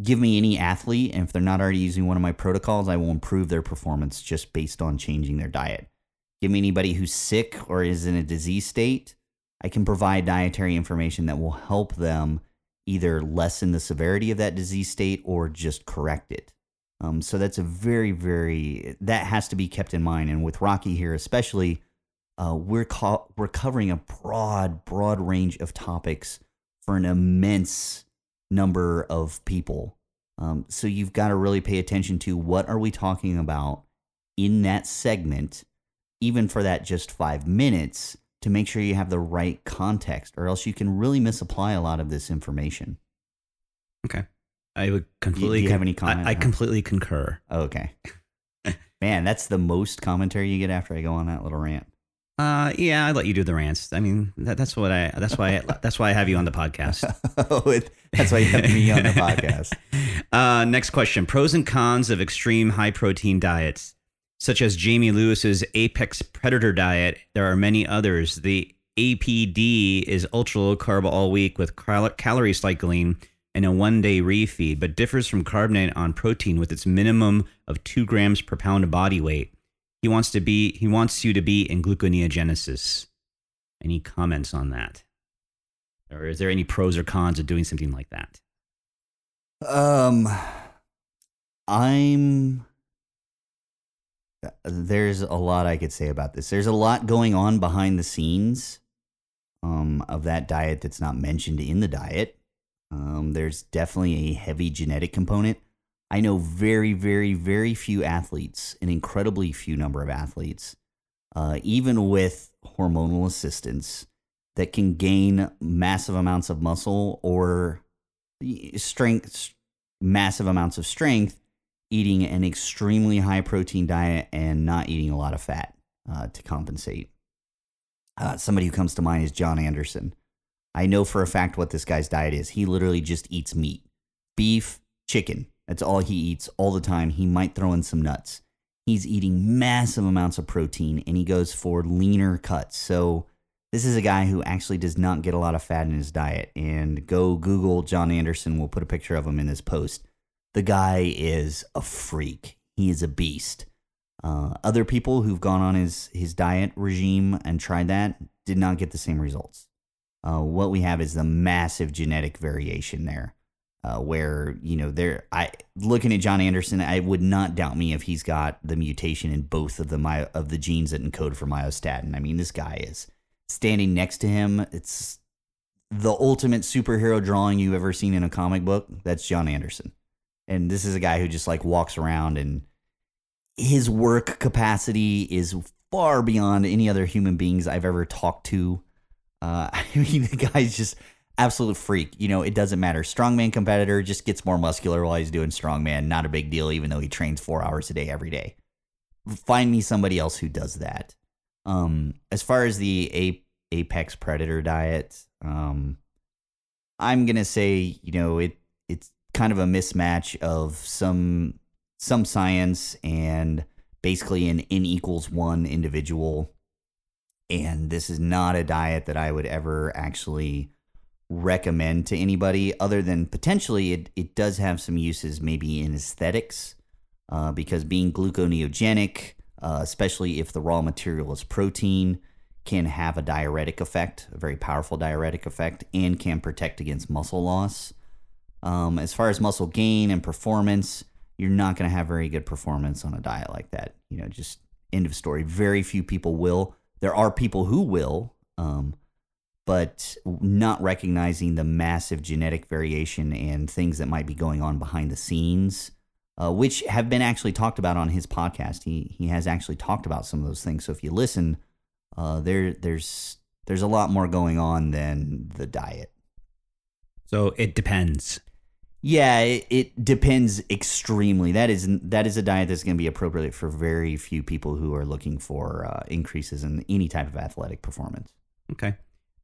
give me any athlete, and if they're not already using one of my protocols, I will improve their performance just based on changing their diet. Give me anybody who's sick or is in a disease state, I can provide dietary information that will help them either lessen the severity of that disease state or just correct it. Um, so that's a very, very, that has to be kept in mind. And with Rocky here, especially, uh, we're co- we're covering a broad, broad range of topics for an immense number of people. Um, so you've got to really pay attention to what are we talking about in that segment, even for that just five minutes, to make sure you have the right context, or else you can really misapply a lot of this information. Okay. I would completely. do you have any comment? I, I completely concur. Okay. Man, that's the most commentary you get after I go on that little rant. Uh, yeah, I let you do the rants. I mean, that, that's what I. That's why. I, that's why I have you on the podcast. oh, it, that's why you have me on the podcast. Uh, next question: Pros and cons of extreme high protein diets, such as Jamie Lewis's Apex Predator diet. There are many others. The APD is ultra low carb all week with cal- calorie cycling and a one day refeed, but differs from Carb Nite on protein with its minimum of two grams per pound of body weight. He wants to be he wants you to be in gluconeogenesis. Any comments on that? Or is there any pros or cons of doing something like that? Um, I'm. There's a lot I could say about this. There's a lot going on behind the scenes um, of that diet that's not mentioned in the diet. Um, there's definitely a heavy genetic component. I know very, very, very few athletes, an incredibly few number of athletes, uh, even with hormonal assistance, that can gain massive amounts of muscle or strength, massive amounts of strength, eating an extremely high protein diet and not eating a lot of fat uh, to compensate. Uh, somebody who comes to mind is Jon Andersen. I know for a fact what this guy's diet is. He literally just eats meat, beef, chicken. That's all he eats all the time. He might throw in some nuts. He's eating massive amounts of protein and he goes for leaner cuts. So, this is a guy who actually does not get a lot of fat in his diet. And go Google Jon Andersen. We'll put a picture of him in this post. The guy is a freak. He is a beast. Uh, other people who've gone on his, his diet regime and tried that did not get the same results. Uh, what we have is the massive genetic variation there uh, where you know there I looking at Jon Andersen, I would not doubt me if he's got the mutation in both of the my, of the genes that encode for myostatin. I mean, this guy is standing next to him. It's the ultimate superhero drawing you've ever seen in a comic book. That's Jon Andersen, and this is a guy who just like walks around and his work capacity is far beyond any other human beings I've ever talked to. Uh, I mean, the guy's just absolute freak. You know, it doesn't matter. Strongman competitor just gets more muscular while he's doing strongman. Not a big deal, even though he trains four hours a day every day. Find me somebody else who does that. Um, as far as the apex predator diet, um, I'm gonna say you know it it's kind of a mismatch of some some science and basically an n equals one individual. And this is not a diet that I would ever actually recommend to anybody other than potentially it, it does have some uses maybe in aesthetics uh, because being gluconeogenic uh, especially if the raw material is protein can have a diuretic effect a very powerful diuretic effect and can protect against muscle loss. Um, as far as muscle gain and performance you're not going to have very good performance on a diet like that you know just end of story. Very few people will there are people who will um, but not recognizing the massive genetic variation and things that might be going on behind the scenes, uh, which have been actually talked about on his podcast. He he has actually talked about some of those things. So if you listen, uh, there there's there's a lot more going on than the diet. So it depends. Yeah, it, it depends extremely. That is that is a diet that's going to be appropriate for very few people who are looking for uh, increases in any type of athletic performance. Okay.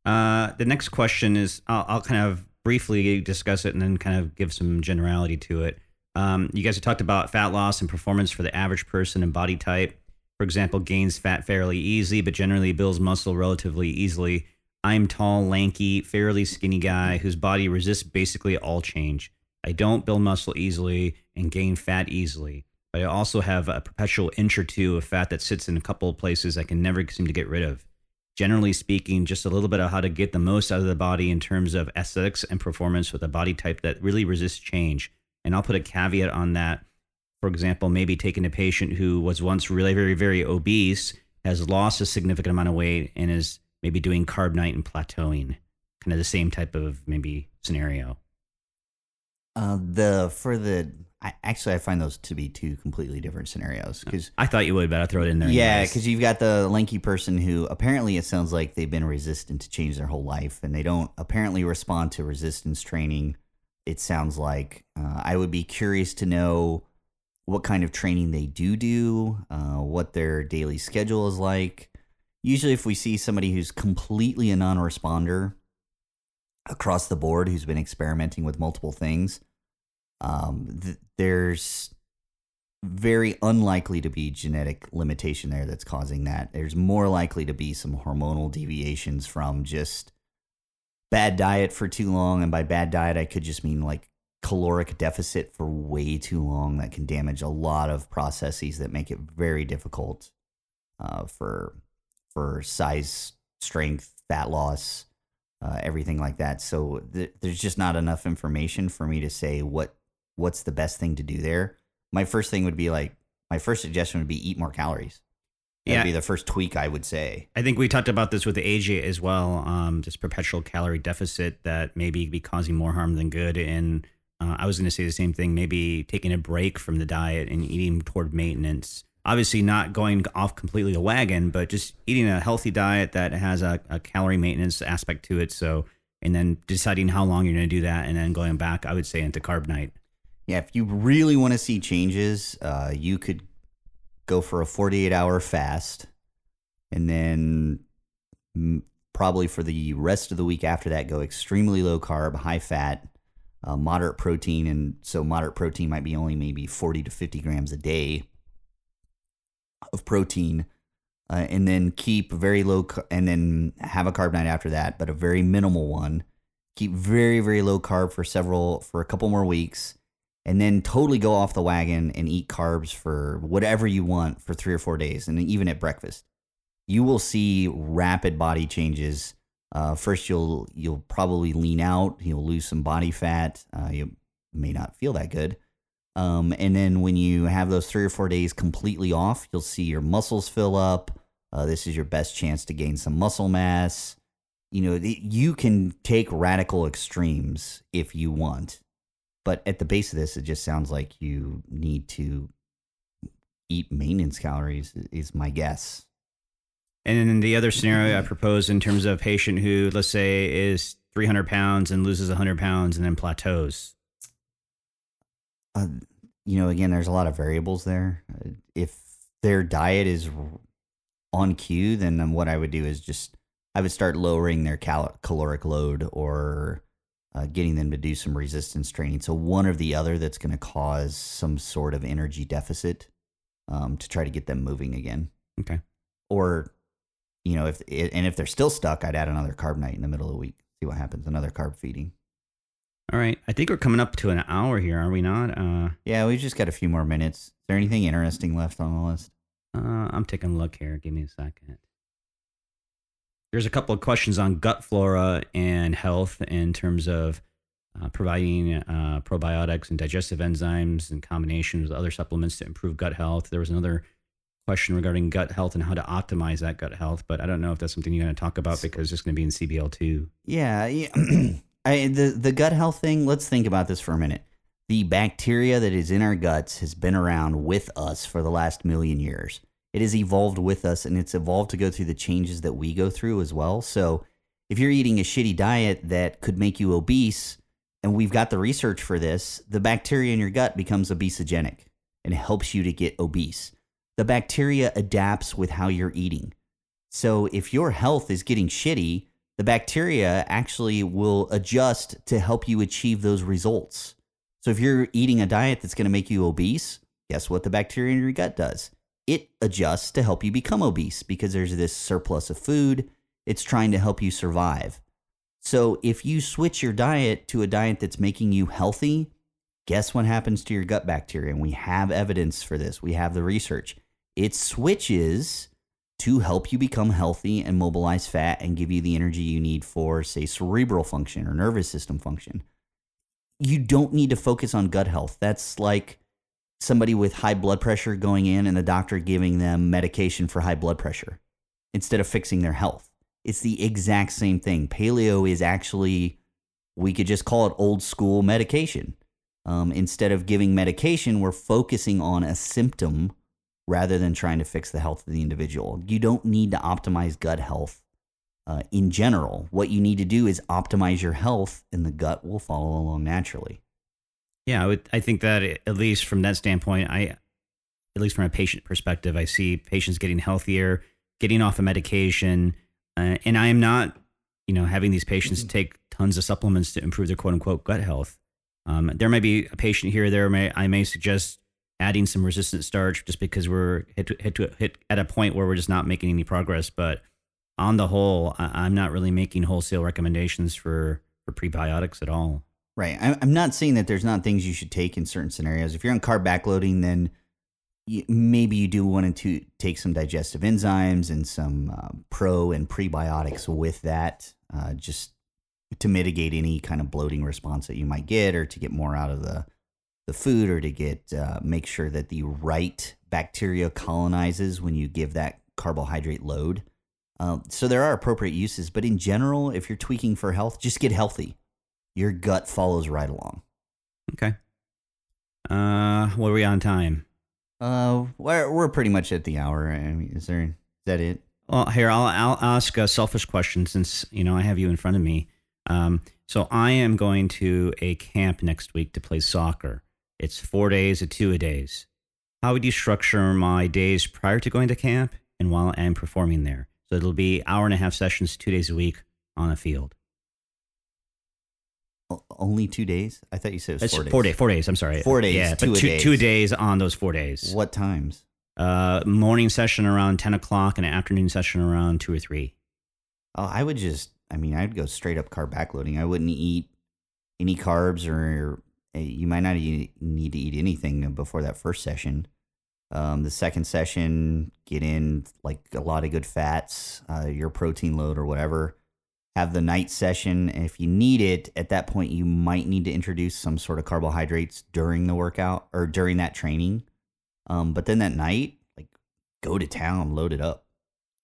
Uh, the next question is I'll, I'll, kind of briefly discuss it and then kind of give some generality to it. Um, you guys have talked about fat loss and performance for the average person and body type. For example, gains fat fairly easily, but generally builds muscle relatively easily. I'm tall, lanky, fairly skinny guy whose body resists basically all change. I don't build muscle easily and gain fat easily, but I also have a perpetual inch or two of fat that sits in a couple of places I can never seem to get rid of generally speaking, just a little bit of how to get the most out of the body in terms of aesthetics and performance with a body type that really resists change. And I'll put a caveat on that. For example, maybe taking a patient who was once really very, very obese, has lost a significant amount of weight and is maybe doing Carb Nite and plateauing, kind of the same type of maybe scenario. Uh, the for the I, actually, I find those to be two completely different scenarios because I thought you would, but I throw it in there. yeah, because you've got the lanky person who apparently it sounds like they've been resistant to change their whole life and they don't apparently respond to resistance training. It sounds like uh, I would be curious to know what kind of training they do do, uh, what their daily schedule is like. Usually, if we see somebody who's completely a non-responder across the board, who's been experimenting with multiple things, um, th- there's very unlikely to be genetic limitation there that's causing that. There's more likely to be some hormonal deviations from just bad diet for too long. And by bad diet, I could just mean like caloric deficit for way too long that can damage a lot of processes that make it very difficult uh, for for size, strength, fat loss, uh, everything like that. So th- there's just not enough information for me to say what what's the best thing to do there. My first thing would be like my first suggestion would be eat more calories. That'd Yeah. be the first tweak I would say. I think we talked about this with AJ as well. Um, this perpetual calorie deficit that maybe be causing more harm than good. And uh, I was going to say the same thing. Maybe taking a break from the diet and eating toward maintenance. Obviously, not going off completely the wagon, but just eating a healthy diet that has a, a calorie maintenance aspect to it. So, and then deciding how long you're going to do that, and then going back. I would say into Carb Nite. Yeah, if you really want to see changes, uh, you could go for a 48 hour fast and then probably for the rest of the week after that, go extremely low carb, high fat, uh, moderate protein. And so, moderate protein might be only maybe 40 to 50 grams a day of protein. Uh, and then keep very low, and then have a Carb Nite after that, but a very minimal one. Keep very, very low carb for several, for a couple more weeks and then totally go off the wagon and eat carbs for whatever you want for three or four days, and even at breakfast, you will see rapid body changes. Uh, first, you'll you'll probably lean out, you'll lose some body fat, uh, you may not feel that good, um, and then when you have those three or four days completely off, you'll see your muscles fill up. Uh, this is your best chance to gain some muscle mass. You know, you can take radical extremes if you want but at the base of this, it just sounds like you need to eat maintenance calories. Is my guess. And then the other scenario I propose in terms of a patient who, let's say, is 300 pounds and loses 100 pounds and then plateaus. Uh, you know, again, there's a lot of variables there. Uh, If their diet is on cue, then then what I would do is just I would start lowering their cal- caloric load or uh, getting them to do some resistance training. So one or the other that's going to cause some sort of energy deficit um, to try to get them moving again. Okay. or you know if and if they're still stuck i'd add another Carb Nite in the middle of the week see what happens another carb feeding All right. I think we're coming up to an hour here, are we not? Uh, yeah we've just got a few more minutes is there anything interesting left on the list uh, I'm taking a look here. Give me a second. There's a couple of questions on gut flora and health in terms of uh, providing uh, probiotics and digestive enzymes in combination with other supplements to improve gut health. There was another question regarding gut health and how to optimize that gut health, but I don't know if that's something you're going to talk about because it's going to be in CBL2. yeah, yeah. I, the the gut health thing let's think about this for a minute the bacteria that is in our guts has been around with us for the last million years it has evolved with us and it's evolved to go through the changes that we go through as well so if you're eating a shitty diet that could make you obese and we've got the research for this, the bacteria in your gut becomes obesogenic and helps you to get obese. The bacteria adapts with how you're eating. So if your health is getting shitty, the bacteria actually will adjust to help you achieve those results. So if you're eating a diet that's going to make you obese, guess what the bacteria in your gut does? It adjusts to help you become obese because there's this surplus of food. It's trying to help you survive. So if you switch your diet to a diet that's making you healthy, guess what happens to your gut bacteria? And we have evidence for this. We have the research. It switches to help you become healthy and mobilize fat and give you the energy you need for, say, cerebral function or nervous system function. You don't need to focus on gut health. That's like somebody with high blood pressure going in and the doctor giving them medication for high blood pressure instead of fixing their health. It's the exact same thing. Paleo is actually, we could just call it old school medication. Um, instead of giving medication, we're focusing on a symptom rather than trying to fix the health of the individual. You don't need to optimize gut health uh, in general. What you need to do is optimize your health, and the gut will follow along naturally. Yeah, I, would, I think that at least from that standpoint, I, at least from a patient perspective, I see patients getting healthier, getting off of medication, uh, and I am not, you know, having these patients mm-hmm. take tons of supplements to improve their quote unquote gut health. Um, there may be a patient here or there. May I may suggest adding some resistant starch just because we're hit to, hit to hit at a point where we're just not making any progress. But on the whole, I, am not really making wholesale recommendations for for prebiotics at all. Right. I'm not saying that there's not things you should take in certain scenarios. If you're on carb backloading, then you, maybe you do want to take some digestive enzymes and some uh, pro and prebiotics with that, uh, just to mitigate any kind of bloating response that you might get, or to get more out of the the food, or to get uh, make sure that the right bacteria colonizes when you give that carbohydrate load. Uh, so there are appropriate uses, but in general, if you're tweaking for health, just get healthy your gut follows right along. Okay. Uh, what are we on time? Uh, we're we're pretty much at the hour. I mean, is there is that it? Well, here I'll I'll ask a selfish question since you know I have you in front of me. Um, so I am going to a camp next week to play soccer. It's four days of two a days. How would you structure my days prior to going to camp and while I'm performing there? So it'll be hour and a half sessions, two days a week on a field. Only two days? I thought you said it was four days. Four days. Four days. I'm sorry. Four days. Yeah, two but two, days. two days on those four days. What times? Uh, morning session around ten o'clock and an afternoon session around two or three. Oh, I would just. I mean, I'd go straight up carb backloading. I wouldn't eat any carbs, or eh, you might not need to eat anything before that first session. Um, the second session, get in like a lot of good fats, uh, your protein load or whatever have the night session. And if you need it, at that point, you might need to introduce some sort of carbohydrates during the workout or during that training. Um, but then that night, like go to town, load it up.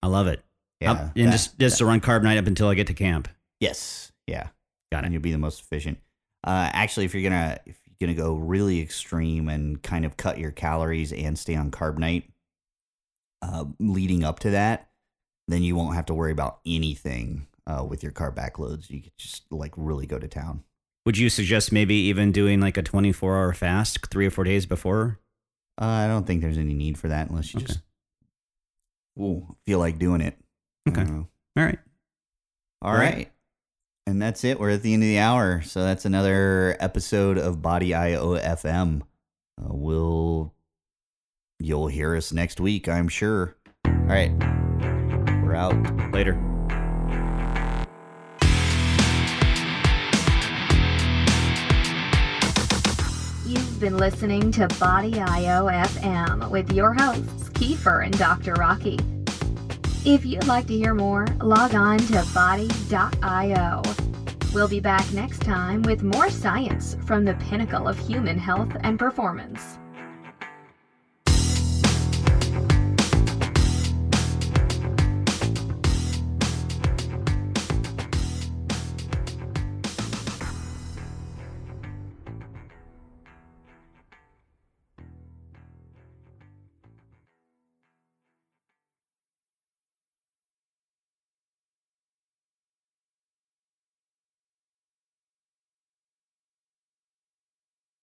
I love it. Yeah, and that, just just that. to run Carb Nite up until I get to camp. Yes, yeah, got it. And you'll be the most efficient. Uh, actually, if you're gonna if you're gonna go really extreme and kind of cut your calories and stay on Carb Nite, uh, leading up to that, then you won't have to worry about anything uh, with your car backloads. You could just like really go to town. Would you suggest maybe even doing like a 24 hour fast three or four days before? Uh, I don't think there's any need for that unless you okay. just ooh, feel like doing it. Okay. All right. All right. right. And that's it. We're at the end of the hour. So that's another episode of Body IO FM. Uh, we'll, you'll hear us next week, I'm sure. All right. We're out. Later. You've been listening to Body IO FM with your hosts, Kiefer and Dr. Rocky. If you'd like to hear more, log on to body.io. We'll be back next time with more science from the pinnacle of human health and performance.